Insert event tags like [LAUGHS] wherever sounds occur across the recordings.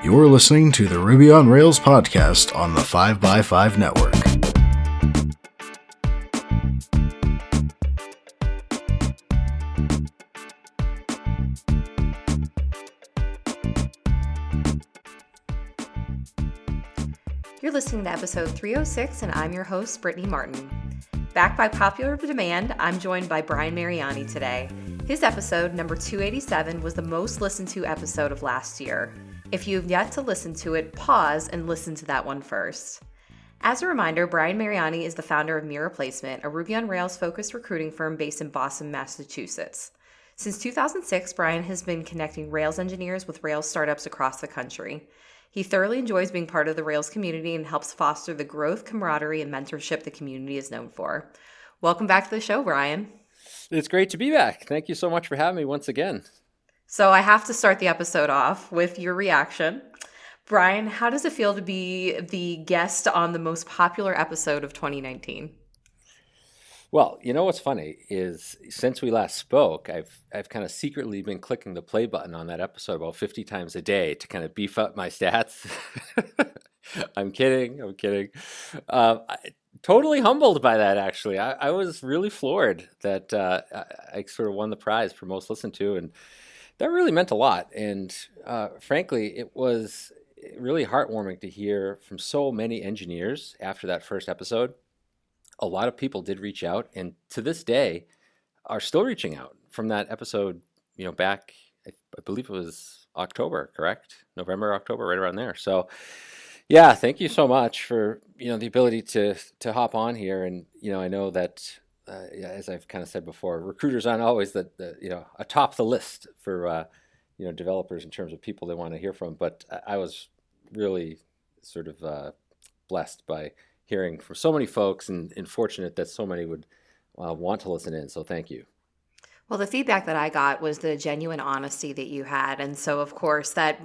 You're listening to the Ruby on Rails podcast on the 5by5 network. You're listening to episode 306, and I'm your host, Brittany Martin. Back by popular demand, I'm joined by Brian Mariani today. His episode, number 287, was the most listened to episode of last year. If you've yet to listen to it, pause and listen to that one first. As a reminder, Brian Mariani is the founder of Mirror Placement, a Ruby on Rails focused recruiting firm based in Boston, Massachusetts. Since 2006, Brian has been connecting Rails engineers with Rails startups across the country. He thoroughly enjoys being part of the Rails community and helps foster the growth, camaraderie, and mentorship the community is known for. Welcome back to the show, Brian. It's great to be back. Thank you so much for having me once again. So, I have to start the episode off with your reaction. Brian, how does it feel to be the guest on the most popular episode of 2019? Well, you know what's funny is since we last spoke, I've I've kind of secretly been clicking the play button on that episode about 50 times a day to kind of beef up my stats. [LAUGHS] I'm kidding. I'm kidding. Uh, I, totally humbled by that. Actually, I, I was really floored that uh, I, I, sort of won the prize for most listened to, and that really meant a lot. And uh, frankly, it was really heartwarming to hear from so many engineers after that first episode. A lot of people did reach out, and to this day, are still reaching out from that episode. You know, back I, I believe it was October, correct? November, October, right around there. So yeah, thank you so much for you know the ability to to hop on here, and you know I know that uh, yeah, as I've kind of said before, recruiters aren't always the, the you know atop the list for uh, you know developers in terms of people they want to hear from, but I, was really sort of uh, blessed by hearing from so many folks, and, and fortunate that so many would uh, want to listen in. So thank you. Well, the feedback that I got was the genuine honesty that you had. And so, of course, that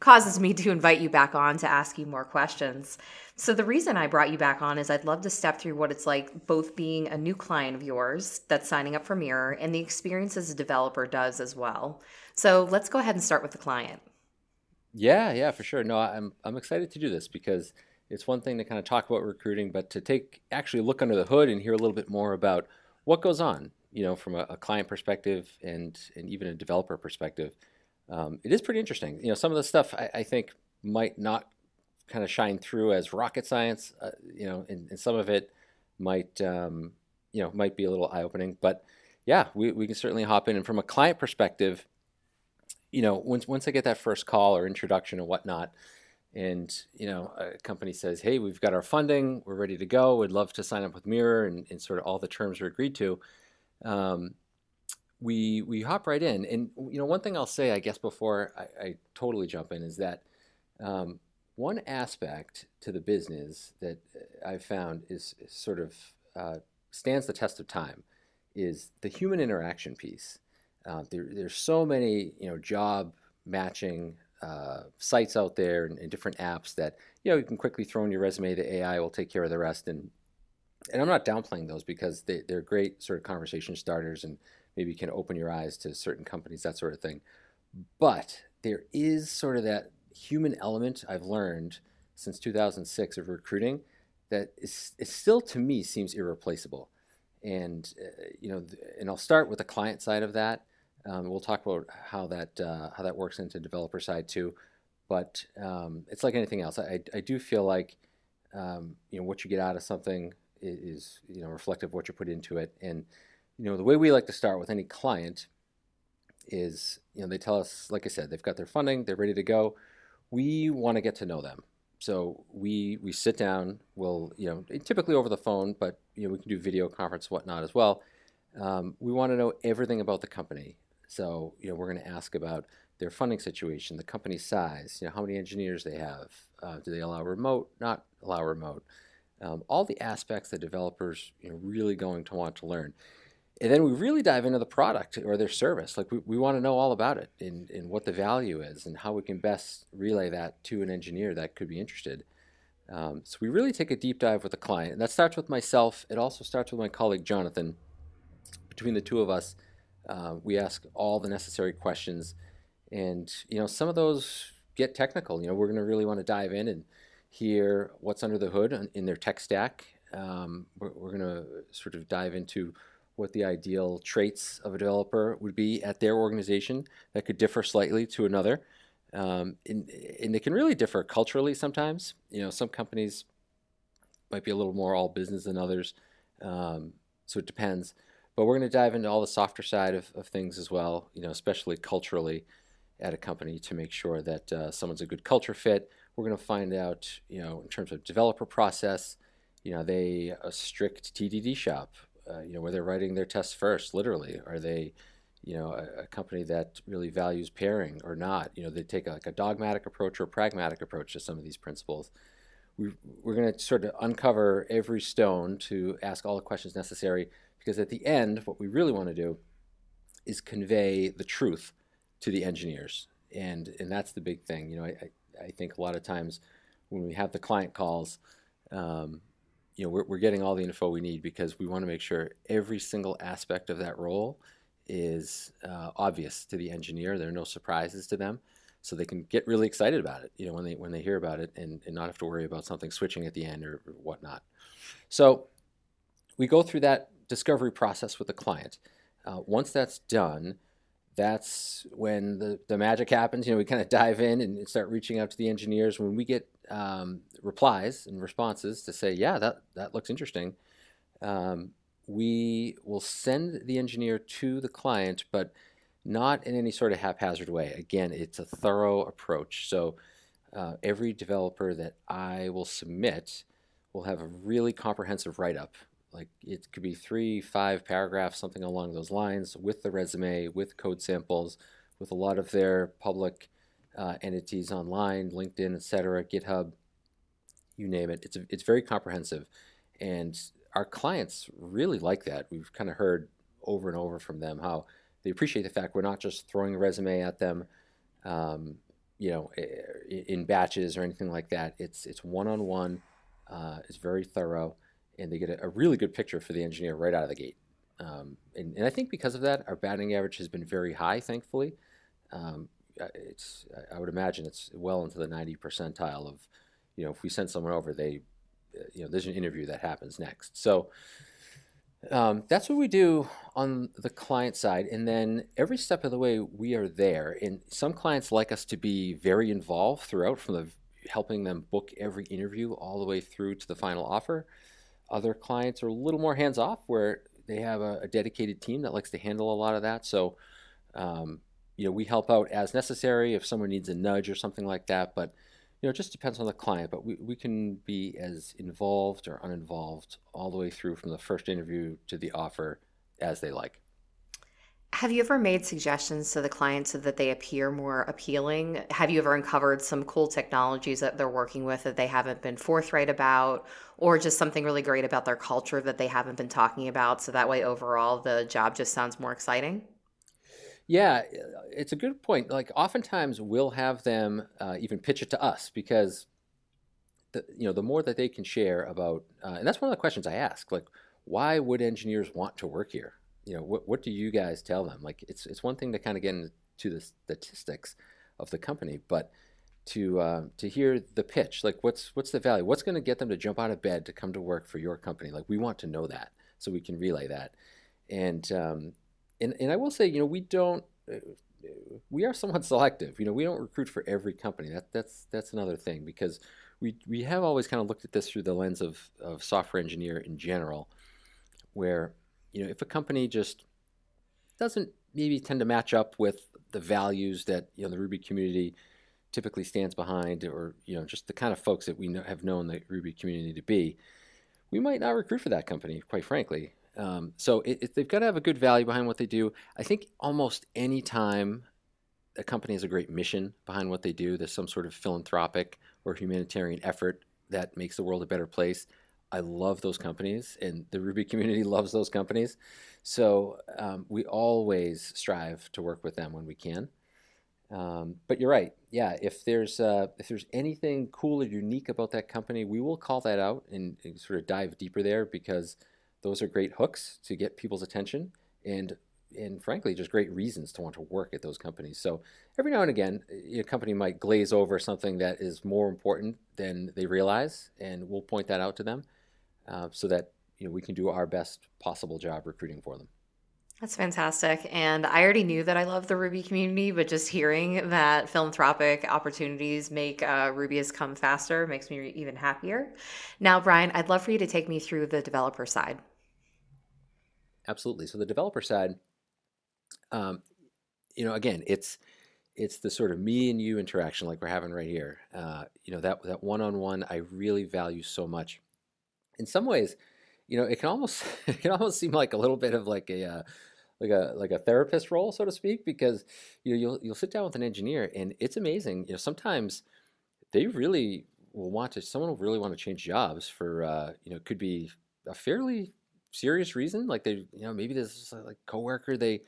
causes me to invite you back on to ask you more questions. So, the reason I brought you back on is I'd love to step through what it's like both being a new client of yours that's signing up for Mirror and the experience as a developer does as well. So, let's go ahead and start with the client. Yeah, yeah, for sure. No, I'm, I'm excited to do this because it's one thing to kind of talk about recruiting, but to take actually look under the hood and hear a little bit more about what goes on you know, from a, a, client perspective and and even a developer perspective, um, it is pretty interesting. You know, some of the stuff I, I think might not kind of shine through as rocket science. Uh, you know, and, and, some of it might um, you know might be a little eye opening. But yeah, we we can certainly hop in. And from a client perspective, you know, once once I get that first call or introduction and whatnot, and you know a company says hey we've got our funding we're ready to go we'd love to sign up with mirror and, and sort of all the terms are agreed to um, we we hop right in. And you know, one thing I'll say, I guess, before I, I totally jump in, is that um, one aspect to the business that I've found is, is sort of uh, stands the test of time is the human interaction piece. Uh, there, there's so many you know job matching uh, sites out there and, and, different apps that you know you can quickly throw in your resume. The AI will take care of the rest, and and I'm not downplaying those because they, they're great sort of conversation starters and maybe can open your eyes to certain companies, that sort of thing. But there is sort of that human element I've learned since 2006 of recruiting that is, still to me seems irreplaceable. And uh, you know, and I'll start with the client side of that. Um, we'll talk about how that uh, how that works into developer side too. But um, it's like anything else. I, I do feel like um, you know what you get out of something is you know reflective of what you put into it. And you know the way we like to start with any client is you know they tell us like I said they've got their funding they're ready to go. We want to get to know them. So we we sit down. We'll you know typically over the phone, but you know we can do video conference whatnot as well. Um, we want to know everything about the company. So you know we're going to ask about their funding situation, the company size, you know how many engineers they have, uh, do they allow remote, not allow remote, um, all the aspects that developers are really going to want to learn. And then we really dive into the product or their service. Like we, we want to know all about it and, and what the value is and how we can best relay that to an engineer that could be interested. Um, so we really take a deep dive with the client. And that starts with myself. It also starts with my colleague Jonathan. Between the two of us, uh, we ask all the necessary questions. And you know, some of those get technical. You know, we're going to really want to dive in and hear what's under the hood in their tech stack. Um, we're, we're going to sort of dive into what the ideal traits of a developer would be at their organization that could differ slightly to another. Um, and, and they can really differ culturally sometimes. You know, some companies might be a little more all business than others. Um, so it depends. But we're going to dive into all the softer side of, of things as well, you know, especially culturally at a company to make sure that uh, someone's a good culture fit. We're going to find out, you know, in terms of developer process, you know, are they a strict TDD shop? Uh, you know, where they're writing their tests first, literally? Are they, you know, a, a, company that really values pairing or not? You know, they take a, like a dogmatic approach or a pragmatic approach to some of these principles. We, we're going to sort of uncover every stone to ask all the questions necessary because at the end, what we really want to do is convey the truth to the engineers. And, and that's the big thing. You know, I, I, I think a lot of times when we have the client calls, um, you know, we're, we're getting all the info we need because we want to make sure every single aspect of that role is uh, obvious to the engineer. There are no surprises to them, so they can get really excited about it. You know, when they when they hear about it, and, and not have to worry about something switching at the end or, whatnot. So we go through that discovery process with the client. Uh, once that's done, that's when the, the magic happens. You know, we kind of dive in and start reaching out to the engineers. When we get um, replies and responses to say, yeah, that, that looks interesting, um, we will send the engineer to the client, but not in any sort of haphazard way. Again, it's a thorough approach. So uh, every developer that I will submit will have a really comprehensive write up like it could be three, five paragraphs, something along those lines, with the resume, with code samples, with a lot of their public uh, entities online, LinkedIn, etc., GitHub, you name it. It's it's very comprehensive, and our clients really like that. We've kind of heard over and over from them how they appreciate the fact we're not just throwing a resume at them, um, you know, in batches or anything like that. It's it's one on one. It's very thorough and they get a, a, really good picture for the engineer right out of the gate. Um, and, and, I think because of that, our batting average has been very high, thankfully. Um, it's, I would imagine it's well into the 90 percentile of, you know, if we send someone over, they, uh, you know, there's an interview that happens next. So um, that's what we do on the client side. And then every step of the way, we are there. And some clients like us to be very involved throughout, from the helping them book every interview all the way through to the final offer. Other clients are a little more hands off, where they have a, a, dedicated team that likes to handle a lot of that. So, um, you know, we help out as necessary if someone needs a nudge or something like that. But you know, it just depends on the client. But we, we can be as involved or uninvolved all the way through from the first interview to the offer as they like. Have you ever made suggestions to the client so that they appear more appealing? Have you ever uncovered some cool technologies that they're working with that they haven't been forthright about, or just something really great about their culture that they haven't been talking about? So that way, overall, the job just sounds more exciting? Yeah, it's a good point. Like, oftentimes we'll have them uh, even pitch it to us because. The, you know, the more that they can share about, uh, and that's one of the questions I ask. Like, why would engineers want to work here? you know, what what do you guys tell them? Like, it's it's one thing to kind of get into the statistics of the company, but to uh, to hear the pitch, like what's what's the value? What's going to get them to jump out of bed to come to work for your company? Like, we want to know that so we can relay that. And um, and and I will say, you know, we don't. Uh, we are somewhat [LAUGHS] selective. You know, we don't recruit for every company. That that's that's another thing because we we have always kind of looked at this through the lens of of software engineer in general, where you know, if a company just doesn't maybe tend to match up with the values that you know the Ruby community typically stands behind, or you know, just the kind of folks that we know, have known the Ruby community to be, we might not recruit for that company, quite frankly. Um, so it, it, they've got to have a good value behind what they do. I think almost any time a company has a great mission behind what they do, there's some sort of philanthropic or humanitarian effort that makes the world a better place. I love those companies, and the Ruby community [LAUGHS] loves those companies. So um, we always strive to work with them when we can. Um, but you're right. Yeah, if there's uh, if there's anything cool or unique about that company, we will call that out and, and, sort of dive deeper there because those are great hooks to get people's attention. And and frankly, just great reasons to want to work at those companies. So every now and again, a company might glaze over something that is more important than they realize, and we'll point that out to them uh, so that you know we can do our best possible job recruiting for them. That's fantastic. And I already knew that I love the Ruby community, but just hearing that philanthropic opportunities make uh, Rubyists come faster makes me even happier. Now, Brian, I'd love for you to take me through the developer side. Absolutely. So the developer side, um, you know, again, it's it's the sort of me and you interaction like we're having right here. Uh, you know, that that one on one I really value so much. In some ways, you know, it can almost [LAUGHS] it can almost seem like a little bit of like a uh, like a like a therapist role, so to speak, because you know, you'll you'll sit down with an engineer and it's amazing. You know, sometimes they really will want to. Someone will really want to change jobs for uh, you know, could be a fairly serious reason. Like they, you know, maybe this like coworker they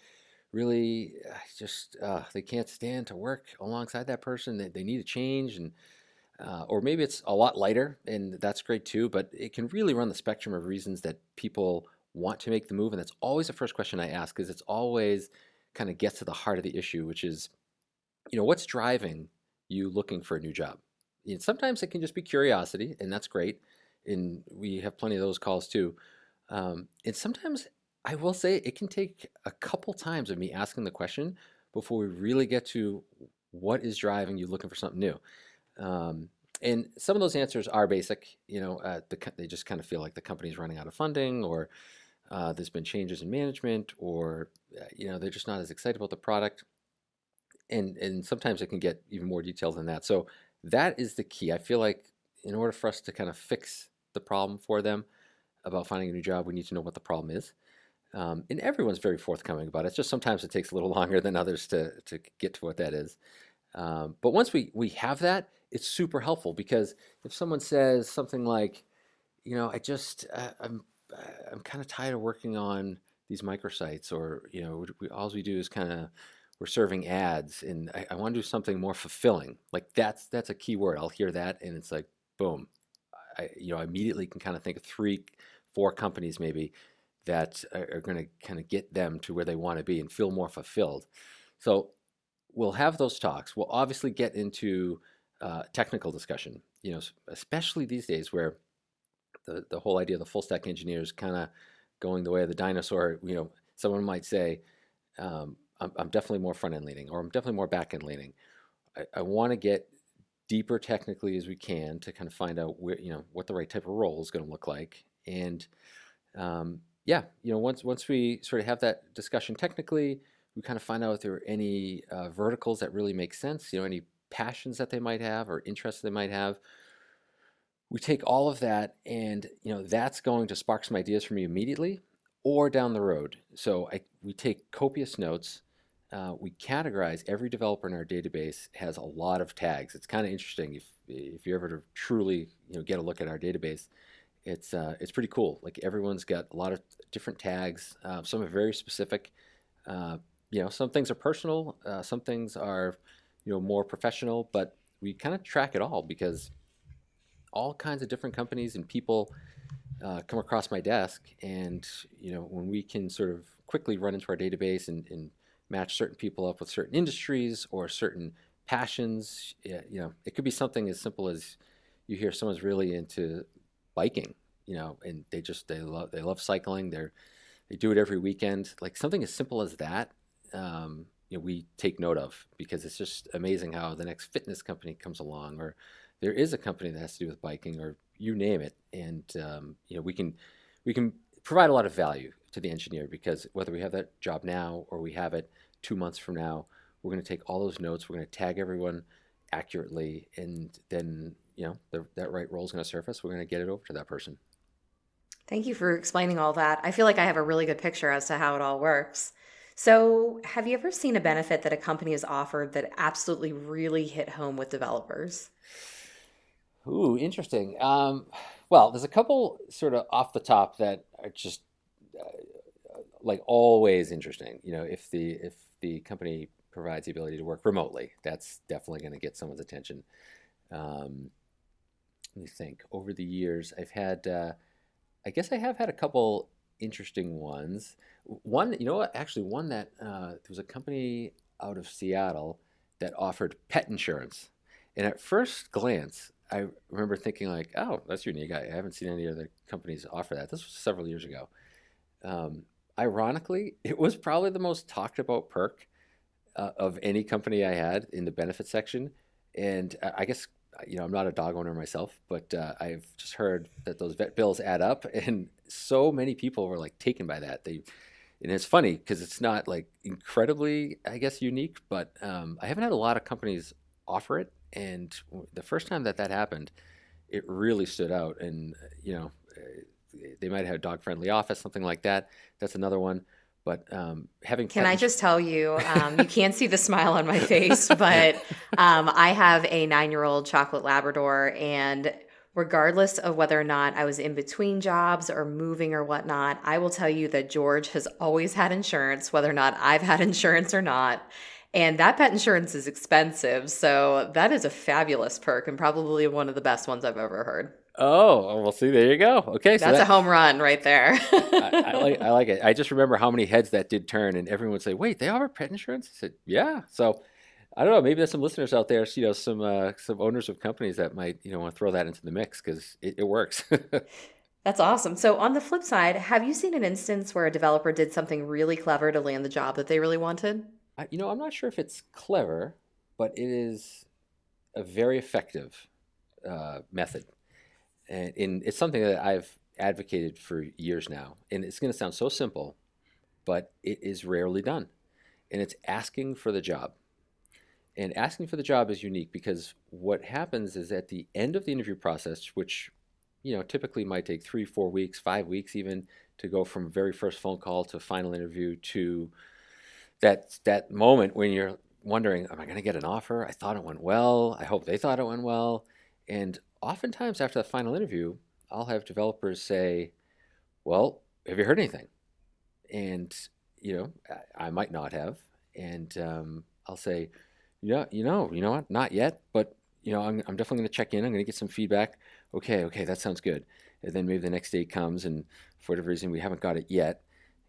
really uh, just uh, they can't stand to work alongside that person. They, they need a change and. Uh, or maybe it's a lot lighter, and that's great too. But it can really run the spectrum of reasons that people want to make the move? And that's always the first question I ask because it's always kind of gets to the heart of the issue, which is, you know, what's driving you looking for a new job? And sometimes it can just be curiosity, and that's great. And we have plenty of those calls too. Um, and sometimes I will say it can take a couple times of me asking the question before we really get to what is driving you looking for something new. Um, and some of those answers are basic. You know, uh, the, they just kind of feel like the company's running out of funding, or uh, there's been changes in management, or uh, you know they're just not as excited about the product, and and sometimes it can get even more detailed than that. So that is the key. I feel like in order for us to kind of fix the problem for them about finding a new job, we need to know what the problem is. Um, and everyone's very forthcoming about it. It's just sometimes it takes a little [LAUGHS] longer than others to to get to what that is. Um, but once we we have that, it's super helpful because if someone says something like, you know, I just uh, I'm I'm kind of tired of working on these microsites, or you know, we, all we do is kind of we're serving ads, and I, I want to do something more fulfilling. Like that's that's a key word. I'll hear that, and it's like boom, I you know I immediately can kind of think of three, four companies maybe that are, going to kind of get them to where they want to be and feel more fulfilled. So we'll have those talks. We'll obviously get into uh, technical discussion. You know, especially these days where the, the whole idea of the full stack engineer is kind of going the way of the dinosaur. You know, someone might say, um, I'm, I'm, definitely more front end leaning, or I'm definitely more back end leaning. I, I want to get deeper technically as we can to kind of find out where you know what the right type of role is going to look like, and um, yeah, you know, once once we sort of have that discussion technically, we kind of find out if there are any uh, verticals that really make sense. You know, any passions that they might have or interests they might have we take all of that and you know that's going to spark some ideas for me immediately or down the road. So I, we take copious notes uh, we categorize every developer in our database has a lot of tags. It's kind of interesting if, if you ever to truly you know get a look at our database it's uh, it's pretty cool. Like everyone's got a lot of different tags uh, some are very specific. Uh, you know some things are personal uh, some things are you know more professional but we kind of track it all because all kinds of different companies and people uh, come across my desk and you know when we can sort of quickly run into our database and, and match certain people up with certain industries or certain passions you know it could be something as simple as you hear someone's really into biking you know and they just they love they love cycling they're they do it every weekend like something as simple as that um, you know, we take note of because it's just amazing how the next fitness company comes along or there is a company that has to do with biking or you name it and um, you know we can we can provide a lot of value to the engineer because whether we have that job now or we have it two months from now we're going to take all those notes we're going to tag everyone accurately and then you know the, that right role is going to surface we're going to get it over to that person. Thank you for explaining all that. I feel like i have a really good picture as to how it all works. So, have you ever seen a benefit that a company has offered that absolutely really hit home with developers? Ooh, interesting. Um, well, there's a couple sort of off the top that are just uh, like always interesting. You know, if the if the company provides the ability to work remotely, that's definitely going to get someone's attention. Um, let me think. Over the years, I've had, uh, I guess I have had a couple interesting ones. One, you know what? Actually, one that uh, there was a company out of Seattle that offered pet insurance. And at first glance, I remember thinking like, "Oh, that's unique. I haven't seen any other companies offer that." This was several years ago. Um, ironically, [LAUGHS] it was probably the most talked about perk uh, of any company I had in the benefit section. And I guess you know I'm not a dog owner myself, but uh, I've just heard that those vet bills add up, [LAUGHS] and so many people were like taken by that. They and it's funny because it's not like incredibly, I guess, unique, but um, I haven't had a lot of companies offer it. And the first time that that happened, it really stood out. And you know, eh, they might have a dog-friendly office, something like that. That's another one. But um, having can I just tell you, um, you can't see the smile on my [LAUGHS] face, but um, I have a nine-year-old chocolate Labrador, and regardless of whether or not I was in between jobs or moving or whatnot, I will tell you that George has always had insurance, whether or not I've had [LAUGHS] insurance or not. And that pet insurance is expensive. So that is a fabulous perk and probably one of the best ones I've ever heard. Oh, well, see, there you go. Okay, so that's that, a home run right there. [LAUGHS] I, I, like, I like it. I just remember how many heads that did turn, and everyone would say, "Wait, they offer pet insurance?" I said, "Yeah." So I don't know. Maybe there's some listeners out there, you know, some uh, some owners of companies that might, you know, want to throw that into the mix because it, it works. [LAUGHS] That's awesome. So on the flip side, have you seen an instance where a developer did something really clever to land the job that they really wanted? I, you know, I'm not sure if it's clever, but it is a very effective uh, method, and in, it's something that I've advocated for years now. And it's going to sound so simple, but it is rarely done, and it's asking for the job. And asking for the job is unique because what happens is at the end of the interview process, which you know typically might take three, four weeks, five weeks even to go from very first phone call to final interview to that that moment when you're wondering, am I going to get an offer? I thought it went well. I hope they thought it went well. And oftentimes after the final interview, I'll have developers say, "Well, have you heard anything?" And you know, I, might not have, and um, I'll say, yeah, you know, you know what? Not yet, but you know, I'm, I'm definitely going to check in. I'm going to get some feedback. Okay, okay, that sounds good. And then maybe the next day comes, and for whatever reason, we haven't got it yet.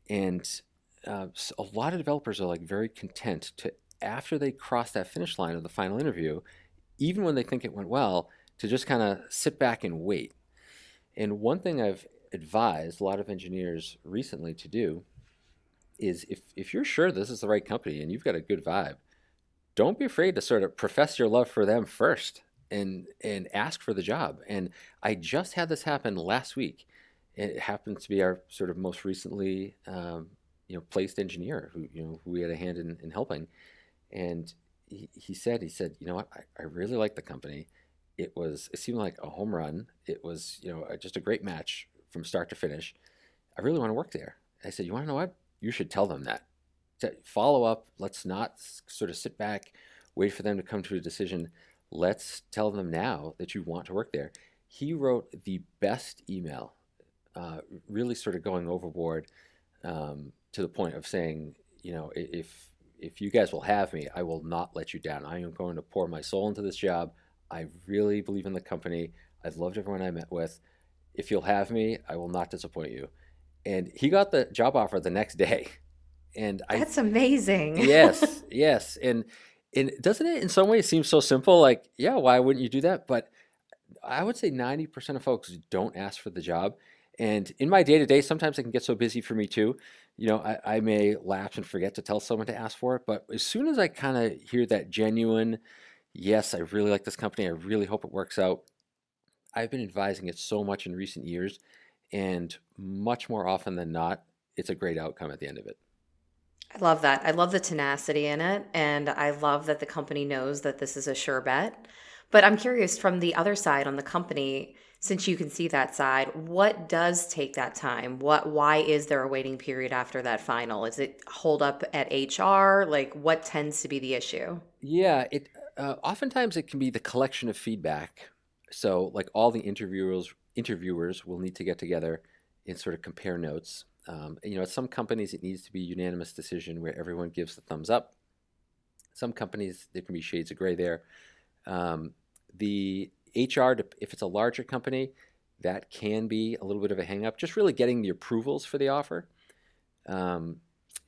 And uh, a lot of developers are like very content to after they cross that finish line of the final interview, even when they think it went well, to just kind of sit back and wait. And one thing I've advised a lot of engineers recently to do is if, if you're sure this is the right company and you've got a good vibe, don't be afraid to sort of profess your love for them first and and ask for the job. And I just had this happen last week. It happens to be our sort of most recently um, you know placed engineer who you know who we had a hand in, in helping. And he, he said he said you know what I, I really like the company. It was it seemed like a home run. It was you know just a great match from start to finish. I really want to work there. I said you want to know what you should tell them that to follow up. Let's not sort of sit back, wait for them to come to a decision. Let's tell them now that you want to work there. He wrote the best email, uh, really sort of going overboard um, to the point of saying, you know, if if you guys will have me, I will not let you down. I am going to pour my soul into this job. I really believe in the company. I've loved everyone I met with. If you'll have me, I will not disappoint you. And he got the job offer the next day. [LAUGHS] And that's I, amazing. [LAUGHS] yes, yes, and and doesn't it in some ways seem so simple? Like, yeah, why wouldn't you do that? But I would say ninety percent of folks don't ask for the job. And in my day to day, sometimes it can get so busy for me too. You know, I, I may lapse and forget to tell someone to ask for it. But as soon as I kind of hear that genuine, yes, I really like this company, I really hope it works out. I've been advising it so much in recent years, and much more often than not, it's a great outcome at the end of it. I love that. I love the tenacity in it. And I love that the company knows that this is a sure bet. But I'm curious from the other side on the company, since you can see that side, what does take that time? What why is there a waiting period after that final? Is it hold up at HR? Like what tends to be the issue? Yeah, it uh, oftentimes it can be the collection of feedback. So like all the interviewers interviewers will need to get together and sort of compare notes um, you know, at some companies, it needs to be unanimous decision where everyone gives the thumbs up. Some companies, there can be shades of gray there. Um, the HR, if it's a larger company, that can be a little bit of a hangup. Just really getting the approvals for the offer. Um,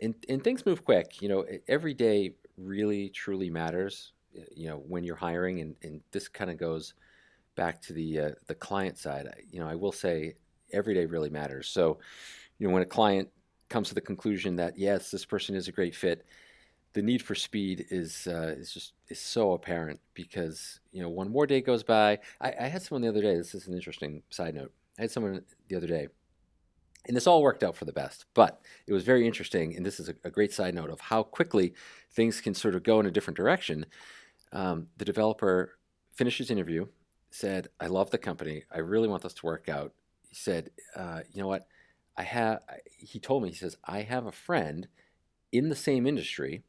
and, and things move quick. You know, every day really truly matters. You know, when you're hiring, and, and this kind of goes back to the uh, the client side. You know, I will say every day really matters. So, you know, when a client comes to the conclusion that yes, this person is a great fit, the need for speed is uh, is just is so apparent because you know one more day goes by. I, I, had someone the other day. This is an interesting side note. I had someone the other day, and this all worked out for the best. But it was very interesting, and this is a, a great side note of how quickly things can sort of go in a different direction. Um, the developer finished his interview, said, "I love the company. I really want this to work out." He said, uh, "You know what? I have." He told me. He says, "I have a friend in the same industry."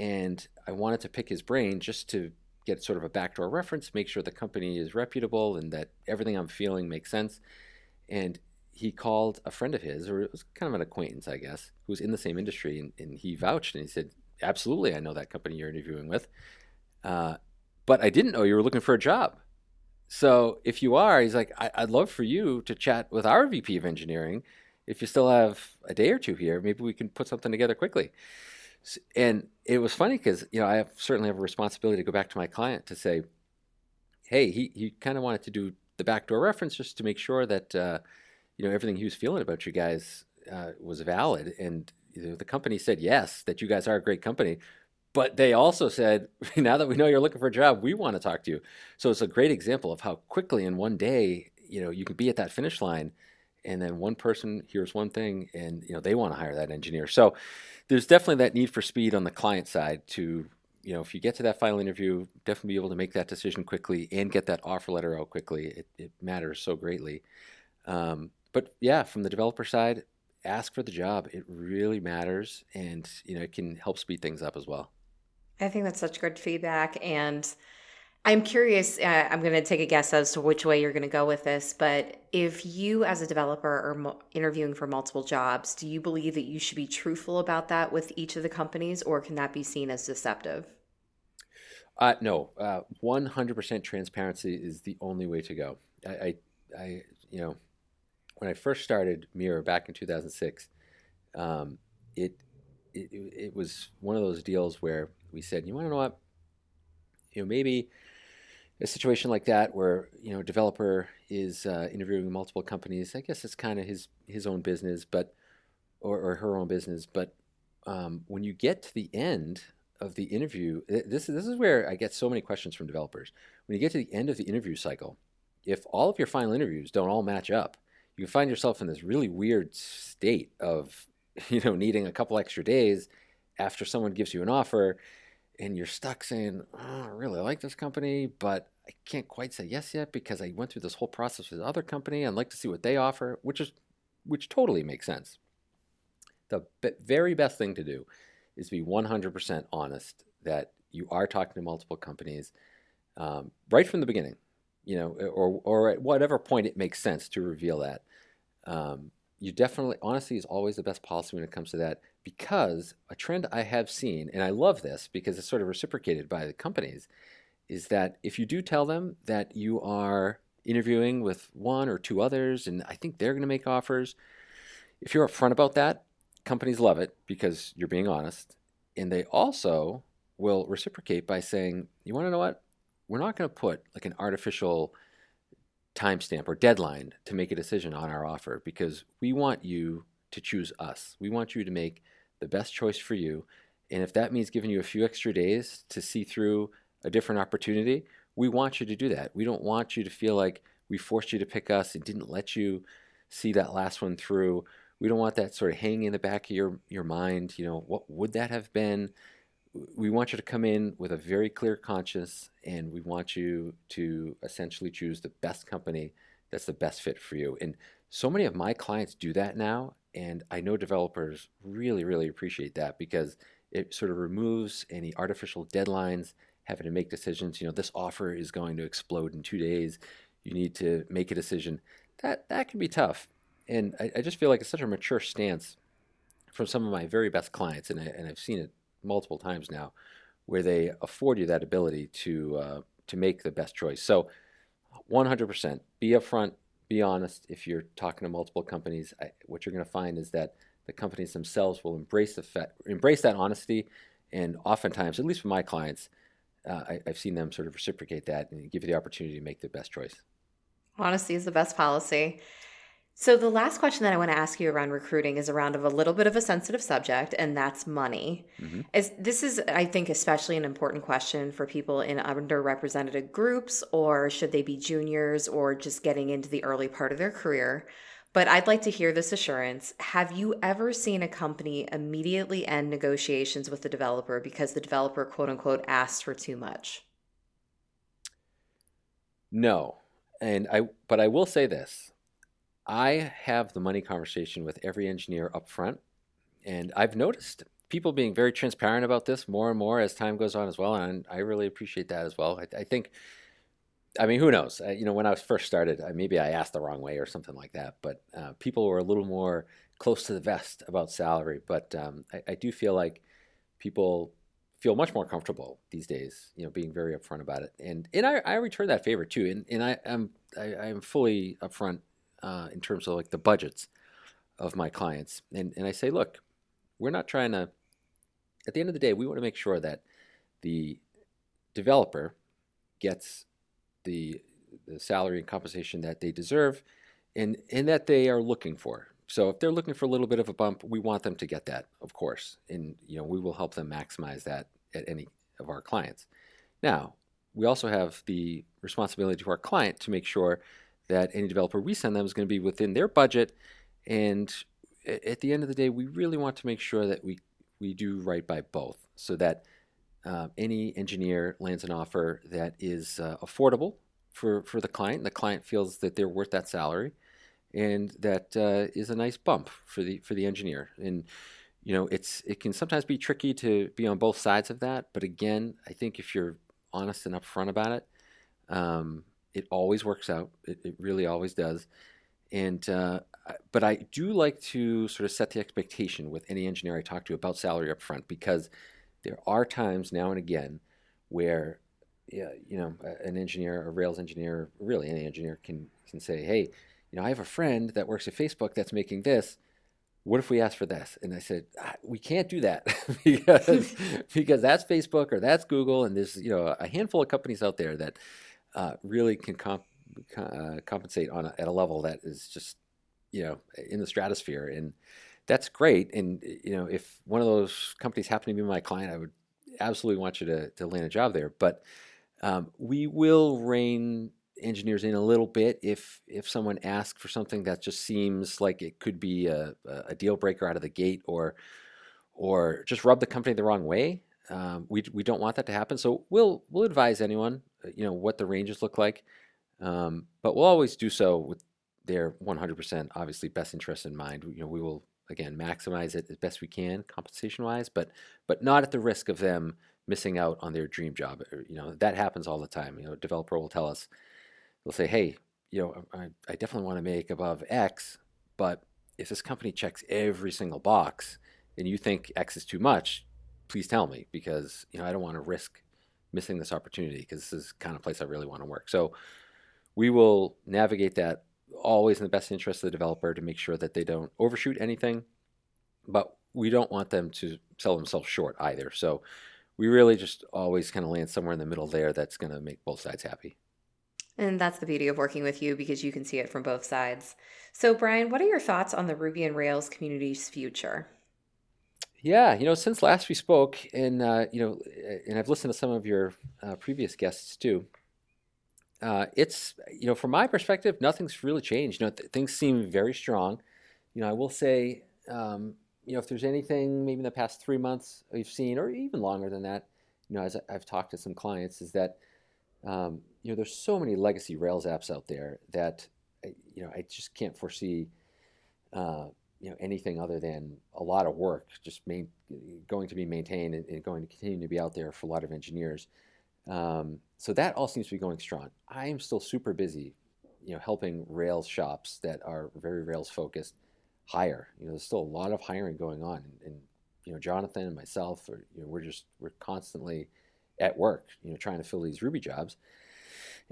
And I wanted to pick his brain just to get sort of a backdoor reference, make sure the company is reputable and that everything I'm feeling makes sense. And he called a friend of his, or it was kind of an acquaintance, I guess, who's in the same industry, and, and he vouched and he said, "Absolutely, I know that company you're interviewing with, uh, but I didn't know you were looking for a job." So if you are, he's like, I- would love for you to chat with our VP of engineering. If you still have a day or two here, maybe we can put something together quickly." And it was funny because you know I have, certainly have a responsibility to go back to my client to say, hey, he he kind of wanted to do the backdoor reference just to make sure that uh, you know everything he was feeling about you guys uh, was valid, and you know, the company said yes that you guys are a great company. But they also said, [LAUGHS] now that we know you're looking for a job, we want to talk to you. So it's a great example of how quickly in one day, you know, you can be at that finish line and then one person hears one thing and you know they want to hire that engineer. So there's definitely that need for speed on the client side to you know if you get to that final interview definitely be able to make that decision quickly and get that offer letter out quickly. It, it matters so greatly. Um, but yeah from the developer side ask for the job. It really matters and you know it can help speed things up as well. I think that's such good feedback and I'm curious. Uh, I'm going to take a guess as to which way you're going to go with this. But if you, as a developer, are mo- interviewing for multiple jobs, do you believe that you should be truthful about that with each of the companies, or can that be seen as deceptive? Uh, no, uh, 100% transparency is the only way to go. I, I, I, you know, when I first started Mirror back in 2006, um, it, it, it was one of those deals where we said, you want to know what? You know, maybe a situation like that where you know a developer is uh, interviewing multiple companies i guess it's kind of his his own business but or, or her own business but um, when you get to the end of the interview this, this is where i get so many questions from developers. When you get to the end of the interview cycle if all of your final interviews don't all match up you find yourself in this really weird state of [LAUGHS] you know needing a couple extra days after someone gives you an offer and you're stuck saying, oh, I really like this company, but I can't quite say yes yet because I went through this whole process with other company. I'd like to see what they offer, which is which totally makes sense. The very best thing to do is be 100% honest that you are talking to multiple companies um, right from the beginning, you know, or or at whatever point it makes sense to reveal that. Um, you definitely honesty is always the best policy when it comes to that because a trend I have seen, and I love this because it's sort of reciprocated by the companies, is that if you do tell them that you are interviewing with one or two others, and I think they're going to make offers, if you're upfront about that, companies love it because you're being honest. And they also will reciprocate by saying, you want to know what? We're not going to put like an artificial timestamp or deadline to make a decision on our offer because we want you to choose us. We want you to make the best choice for you. And if that means giving you a few extra days to see through a different opportunity, we want you to do that. We don't want you to feel like we forced you to pick us and didn't let you see that last one through. We don't want that sort of hanging in the back of your, your mind. You know, what would that have been? We want you to come in with a very clear conscience and we want you to essentially choose the best company that's the best fit for you. And so many of my clients do that now and I know developers really, really appreciate that because it sort of removes any artificial deadlines, having to make decisions. You know, this offer is going to explode in two days. You need to make a decision. That that can be tough. And I, I just feel like it's such a mature stance from some of my very best clients, and, I, and I've seen it multiple times now, where they afford you that ability to uh, to make the best choice. So, 100% be upfront, be honest, if you're talking to multiple companies, I, what you're going to find is that the companies themselves will embrace the embrace that honesty, and oftentimes, at least for my clients, uh, I, have seen them sort of reciprocate that and give you the opportunity to make the best choice. Honesty is the best policy. So the last question that I want to ask you around recruiting is around of a little bit of a sensitive subject, and that's money. Mm-hmm. As this is, I think, especially an important question for people in underrepresented groups, or should they be juniors or just getting into the early part of their career. But I'd like to hear this assurance. Have you ever seen a company immediately end negotiations with the developer because the developer, quote unquote, asked for too much? No. And I but I will say this. I have the money conversation with every engineer up front, and I've noticed people being very transparent about this more and more as time goes on as well, and I really appreciate that as well. I, I think, I mean, who knows? you know, when I was first started, maybe I asked the wrong way or something like that, but uh, people were a little more close to the vest about salary. But um, I, I do feel like people feel much more comfortable these days, you know, being very upfront about it. And and I, I return that favor too. And and I am I, I am fully upfront uh, in terms of like the budgets of my clients. And, and I say, look, we're not trying to, at the end of the day, we want to make sure that the developer gets the, the salary and compensation that they deserve and, and that they are looking for. So if they're looking for a little bit of a bump, we want them to get that, of course. And you know, we will help them maximize that at any of our clients. Now, we also have the responsibility to our client to make sure that any developer we send them is going to be within their budget. And at the end of the day, we really want to make sure that we, we do right by both so that uh, any engineer lands an offer that is uh, affordable for, for the client. and The client feels that they're worth that salary and that uh, is a nice bump for the, for the engineer. And you know, it's it can sometimes be tricky to be on both sides of that. But again, I think if you're honest and upfront about it, um, it always works out. It, it really always does. And uh, but I do like to sort of set the expectation with any engineer I talk to about salary up front because there are times now and again where yeah, you know, an engineer, a Rails engineer, really any engineer can can say, hey, you know, I have a friend that works at Facebook that's making this. What if we ask for this? And I said, ah, we can't do that [LAUGHS] because [LAUGHS] because that's Facebook or that's Google, and there's you know a handful of companies out there that uh, really can comp- uh, compensate on a, at a level that is just you know in the stratosphere. And that's great. And you know if one of those companies happened to be my client i would absolutely want you to, to land a job there. But um, we will rein engineers in a little bit if if someone asks for something that just seems like it could be a, a deal breaker out of the gate or or just rub the company the wrong way. Um, we, we don't want that to happen. So we'll we'll advise anyone you know what the ranges look like, um, but we'll always do so with their 100% obviously best interest in mind. You know, we will again maximize it as best we can compensation wise, but but not at the risk of them missing out on their dream job. You know that happens all the time. You know, developer will tell us, they'll say, hey, you know, I, I definitely want to make above X, but if this company checks every single box and you think X is too much, please tell me because you know I don't want to risk missing this opportunity because this is kind of place I really want to work. So we will navigate that always in the best interest of the developer to make sure that they don't overshoot anything, but we don't want them to sell themselves short either. So we really just always kind of land somewhere in the middle there that's going to make both sides happy. And that's the beauty of working with you because you can see it from both sides. So, Brian, what are your thoughts on the Ruby and Rails community's future? Yeah, you know, since last we spoke, and uh, you know, and I've listened to some of your uh, previous guests too. Uh, it's you know, from my perspective, nothing's really changed. You know, th- things seem very strong. You know, I will say, um, you know, if there's anything maybe in the past three months we've seen, or even longer than that, you know, as I've talked to some clients, is that um, you know, there's so many legacy Rails apps out there that you know, I just can't foresee. Uh, you know anything other than a lot of work just main, going to be maintained and, and, going to continue to be out there for a lot of engineers. Um, so that all seems to be going strong. I am still super busy you know helping rails shops that are very rails focused hire. You know there's still a lot of hiring going on and, and you know jonathan and myself are, you know we're just we're constantly at work you know trying to fill these ruby jobs.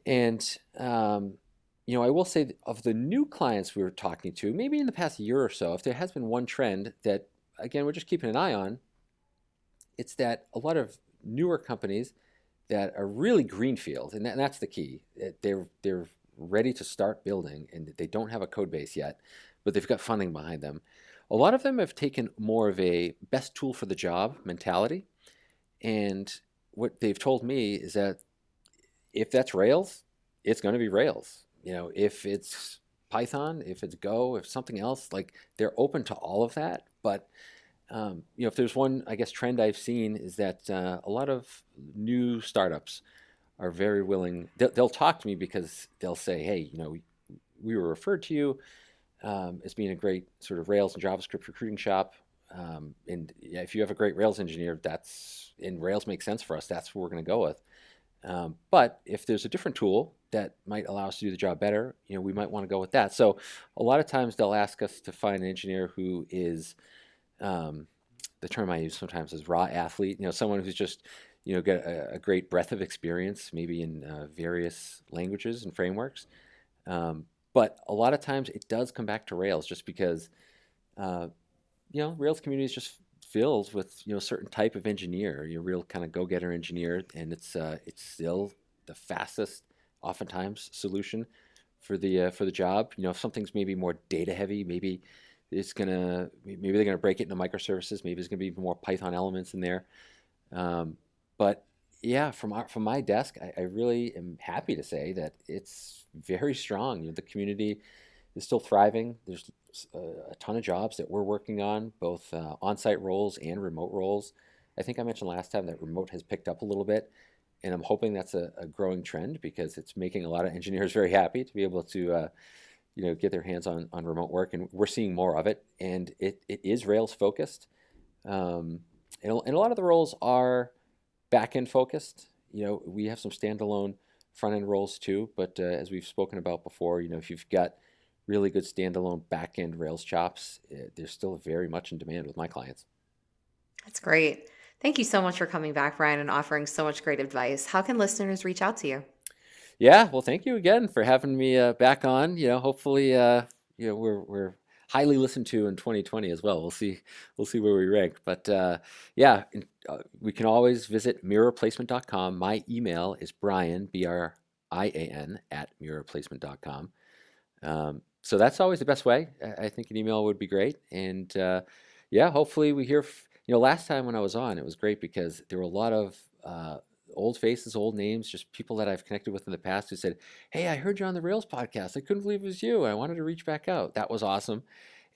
And um, you know, I will say of the new clients we were talking to, maybe in the past year or so, if there has been one trend that, again, we're just keeping an eye on, it's that a lot of newer companies that are really greenfield, and, that, and that's the key. They're they're ready to start building, and they don't have a code base yet, but they've got funding behind them. A lot of them have taken more of a best tool for the job mentality, and what they've told me is that if that's Rails, it's going to be Rails. You know, if it's Python, if it's Go, if something else, like they're open to all of that. But um, you know, if there's one, I guess, trend I've seen is that uh, a lot of new startups are very willing. They'll, they'll, talk to me because they'll say, "Hey, you know, we, we were referred to you um, as being a great sort of Rails and JavaScript recruiting shop." Um, and yeah, if you have a great Rails engineer, that's and Rails makes sense for us. That's what we're going to go with. Um, but if there's a different tool that might allow us to do the job better, you know, we might want to go with that. So a lot of times they'll ask us to find an engineer who is um, the term I use sometimes is raw athlete. You know, someone who's just you know got a, a great breadth of experience, maybe in uh, various languages and frameworks. Um, but a lot of times it does come back to Rails, just because uh, you know Rails community is just filled with you know a certain type of engineer, your real kind of go-getter engineer, and it's uh, it's still the fastest, oftentimes solution for the uh, for the job. You know, if something's maybe more data heavy, maybe it's gonna maybe they're gonna break it into microservices. Maybe there's gonna be more Python elements in there. Um, but yeah, from our, from my desk, I, I, really am happy to say that it's very strong. You know, the community is still thriving. There's a, a ton of jobs that we're working on, both uh, on-site roles and remote roles. I think I mentioned last time that remote has picked up a little bit, and I'm hoping that's a, a growing trend because it's making a lot of engineers [LAUGHS] very happy to be able to. Uh, you know get their hands on, on remote work and we're seeing more of it and it, it is rails focused. Um, and, and a lot of the roles are back end focused. You know we have some standalone front end roles too but uh, as we've spoken about before you know if you've got really good standalone back end rails chops uh, they're still very much in demand with my clients. That's great thank you so much for coming back brian and offering so much great advice how can listeners reach out to you yeah, well, thank you again for having me uh, back on. You know, hopefully, uh, you know, we're we're highly listened to in 2020 as well. We'll see we'll see where we rank. But uh, yeah, uh, we can always visit mirrorplacement.com. My email is Brian B R I A N at mirrorplacement.com. Um, so that's always the best way. I think an email would be great. And uh, yeah, hopefully we hear. You know, last time when I was on, it was great because there were a lot of uh, old faces, old names, just people that I've connected with in the past who said, Hey, I heard you on the Rails podcast. I couldn't believe it was you. I wanted to reach back out. That was awesome.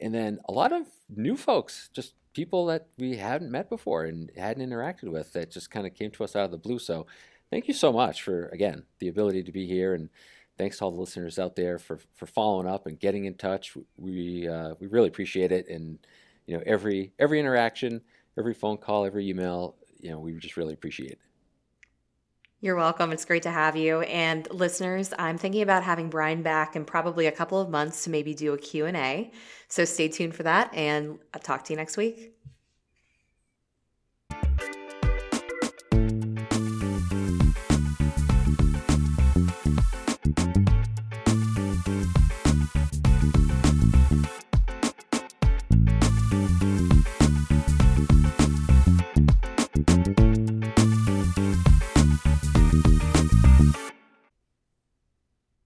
And then a lot of new folks, just people that we hadn't met before and hadn't interacted with that just kind of came to us out of the blue. So thank you so much for, again, the ability to be here. And thanks to all the listeners out there for, for following up and getting in touch. We, uh, we really appreciate it. And, you know, every, every interaction, every phone call, every email, you know, we just really appreciate it. You're welcome. It's great to have you. And listeners, I'm thinking about having Brian back in probably a couple of months to maybe do a Q&A. So stay tuned for that and I'll talk to you next week.